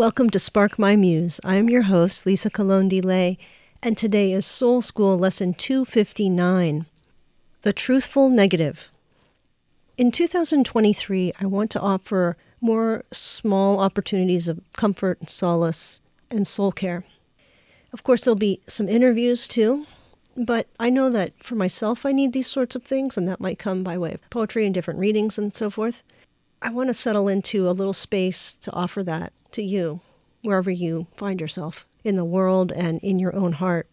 Welcome to Spark My Muse. I am your host, Lisa Colon DeLay, and today is Soul School Lesson 259 The Truthful Negative. In 2023, I want to offer more small opportunities of comfort, and solace, and soul care. Of course, there'll be some interviews too, but I know that for myself, I need these sorts of things, and that might come by way of poetry and different readings and so forth. I want to settle into a little space to offer that to you, wherever you find yourself in the world and in your own heart.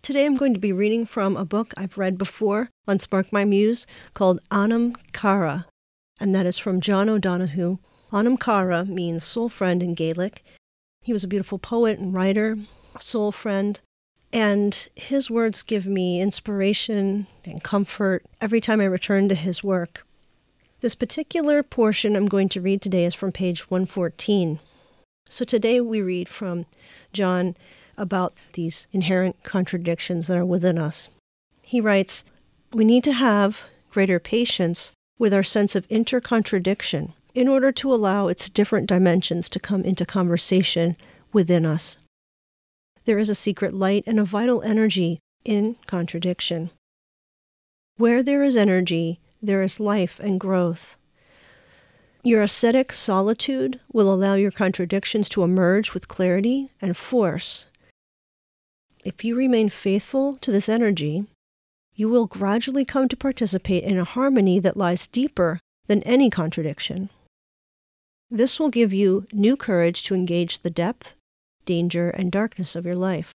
Today I'm going to be reading from a book I've read before on Spark My Muse called Anam Cara, and that is from John O'Donohue. Anam Cara means soul friend in Gaelic. He was a beautiful poet and writer, soul friend, and his words give me inspiration and comfort every time I return to his work. This particular portion I'm going to read today is from page 114. So today we read from John about these inherent contradictions that are within us. He writes, We need to have greater patience with our sense of intercontradiction in order to allow its different dimensions to come into conversation within us. There is a secret light and a vital energy in contradiction. Where there is energy, there is life and growth. Your ascetic solitude will allow your contradictions to emerge with clarity and force. If you remain faithful to this energy, you will gradually come to participate in a harmony that lies deeper than any contradiction. This will give you new courage to engage the depth, danger, and darkness of your life.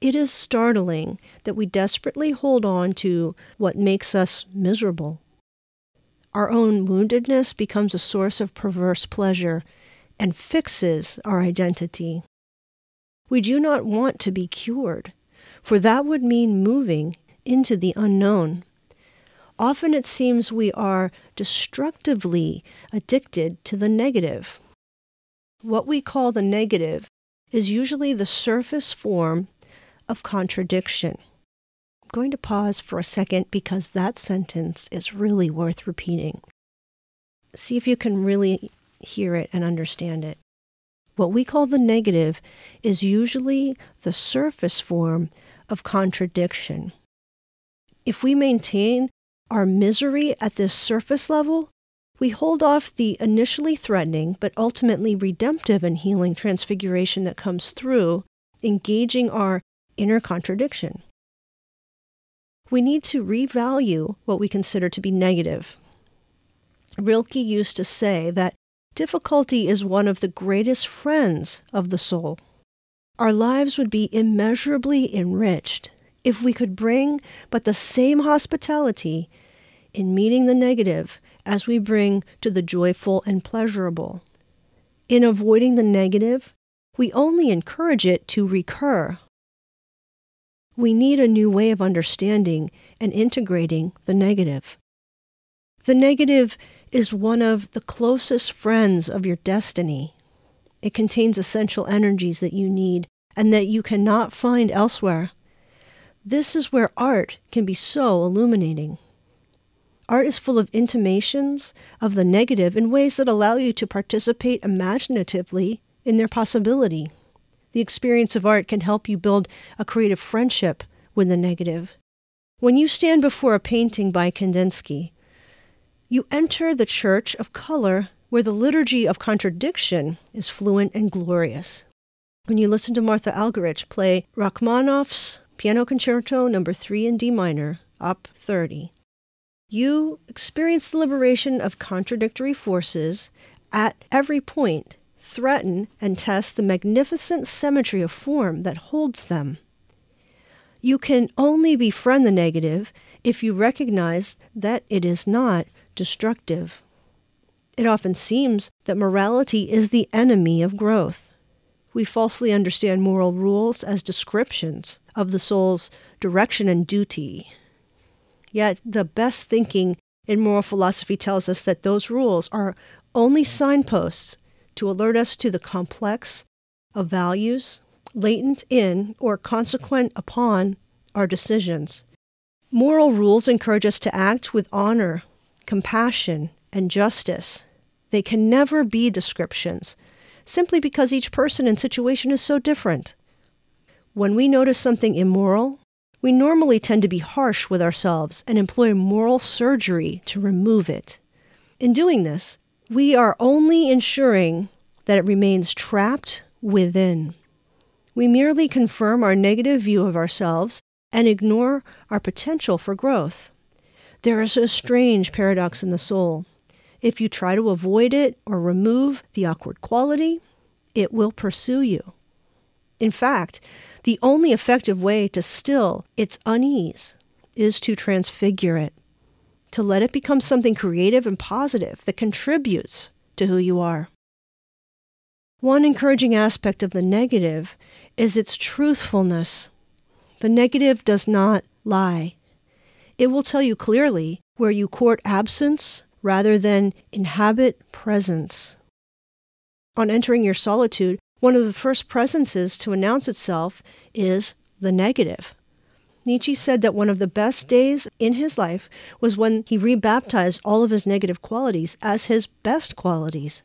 It is startling that we desperately hold on to what makes us miserable. Our own woundedness becomes a source of perverse pleasure and fixes our identity. We do not want to be cured, for that would mean moving into the unknown. Often it seems we are destructively addicted to the negative. What we call the negative is usually the surface form of contradiction. I'm going to pause for a second because that sentence is really worth repeating. See if you can really hear it and understand it. What we call the negative is usually the surface form of contradiction. If we maintain our misery at this surface level, we hold off the initially threatening but ultimately redemptive and healing transfiguration that comes through engaging our inner contradiction. We need to revalue what we consider to be negative. Rilke used to say that difficulty is one of the greatest friends of the soul. Our lives would be immeasurably enriched if we could bring but the same hospitality in meeting the negative as we bring to the joyful and pleasurable. In avoiding the negative, we only encourage it to recur we need a new way of understanding and integrating the negative. The negative is one of the closest friends of your destiny. It contains essential energies that you need and that you cannot find elsewhere. This is where art can be so illuminating. Art is full of intimations of the negative in ways that allow you to participate imaginatively in their possibility. The experience of art can help you build a creative friendship with the negative. When you stand before a painting by Kandinsky, you enter the church of color where the liturgy of contradiction is fluent and glorious. When you listen to Martha Argerich play Rachmaninoff's Piano Concerto Number no. 3 in D minor, Op. 30, you experience the liberation of contradictory forces at every point, threaten and test the magnificent symmetry of form that holds them. You can only befriend the negative if you recognize that it is not destructive. It often seems that morality is the enemy of growth. We falsely understand moral rules as descriptions of the soul's direction and duty. Yet the best thinking in moral philosophy tells us that those rules are only signposts to alert us to the complex of values latent in or consequent upon our decisions. Moral rules encourage us to act with honor, compassion, and justice. They can never be descriptions, simply because each person and situation is so different. When we notice something immoral, we normally tend to be harsh with ourselves and employ moral surgery to remove it. In doing this, we are only ensuring that it remains trapped within. We merely confirm our negative view of ourselves and ignore our potential for growth. There is a strange paradox in the soul. If you try to avoid it or remove the awkward quality, it will pursue you. In fact, the only effective way to still its unease is to transfigure it, to let it become something creative and positive that contributes to who you are. One encouraging aspect of the negative is its truthfulness. The negative does not lie. It will tell you clearly where you court absence rather than inhabit presence. On entering your solitude, one of the first presences to announce itself is the negative. Nietzsche said that one of the best days in his life was when he rebaptized all of his negative qualities as his best qualities.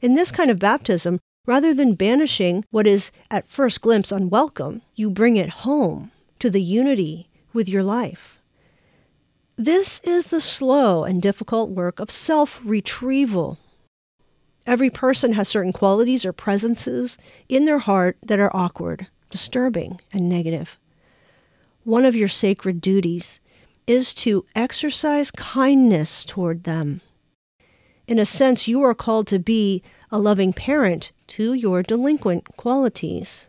In this kind of baptism, rather than banishing what is at first glimpse unwelcome, you bring it home to the unity with your life. This is the slow and difficult work of self retrieval Every person has certain qualities or presences in their heart that are awkward, disturbing, and negative. One of your sacred duties is to exercise kindness toward them. In a sense, you are called to be a loving parent to your delinquent qualities.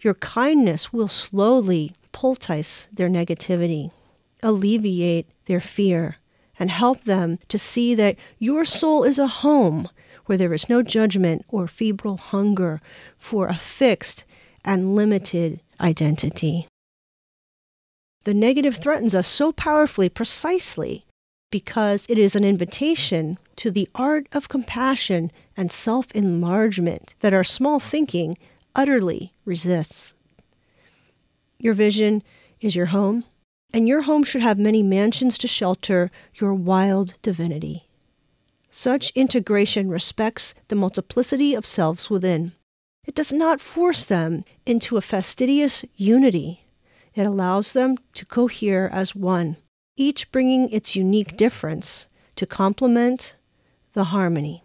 Your kindness will slowly poultice their negativity, alleviate their fear, and help them to see that your soul is a home where there is no judgment or febrile hunger for a fixed and limited identity. The negative threatens us so powerfully precisely because it is an invitation to the art of compassion and self enlargement that our small thinking utterly resists. Your vision is your home, and your home should have many mansions to shelter your wild divinity. Such integration respects the multiplicity of selves within. It does not force them into a fastidious unity. It allows them to cohere as one, each bringing its unique difference to complement the harmony.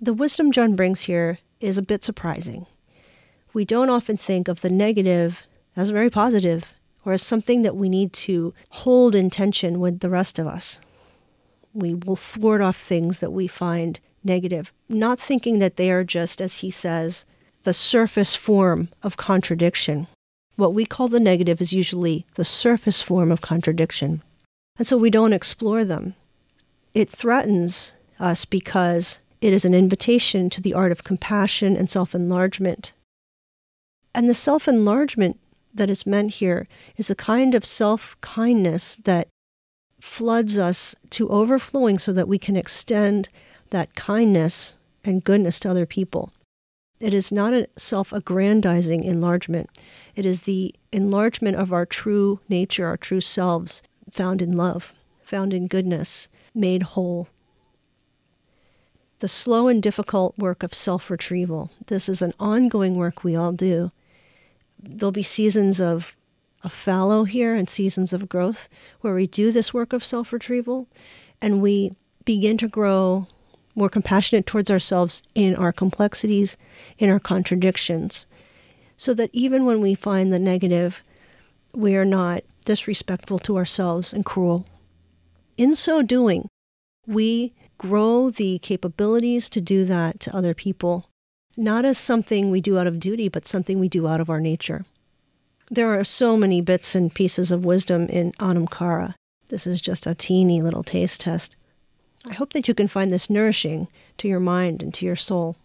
The wisdom John brings here is a bit surprising. We don't often think of the negative as very positive or as something that we need to hold in tension with the rest of us we will thwart off things that we find negative, not thinking that they are just, as he says, the surface form of contradiction. What we call the negative is usually the surface form of contradiction. And so we don't explore them. It threatens us because it is an invitation to the art of compassion and self enlargement. And the self enlargement that is meant here is a kind of self kindness that floods us to overflowing so that we can extend that kindness and goodness to other people. It is not a self aggrandizing enlargement. It is the enlargement of our true nature, our true selves, found in love, found in goodness, made whole. The slow and difficult work of self retrieval. This is an ongoing work we all do. There'll be seasons of a fallow here and seasons of growth where we do this work of self retrieval and we begin to grow more compassionate towards ourselves in our complexities, in our contradictions, so that even when we find the negative, we are not disrespectful to ourselves and cruel. In so doing, we grow the capabilities to do that to other people, not as something we do out of duty, but something we do out of our nature. There are so many bits and pieces of wisdom in Anam Cara. This is just a teeny little taste test. I hope that you can find this nourishing to your mind and to your soul.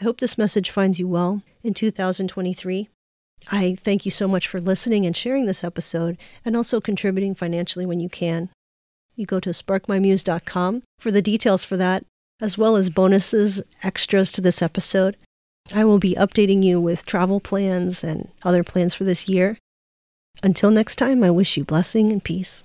I hope this message finds you well in 2023. I thank you so much for listening and sharing this episode and also contributing financially when you can. You go to sparkmymuse.com for the details for that, as well as bonuses, extras to this episode. I will be updating you with travel plans and other plans for this year. Until next time, I wish you blessing and peace.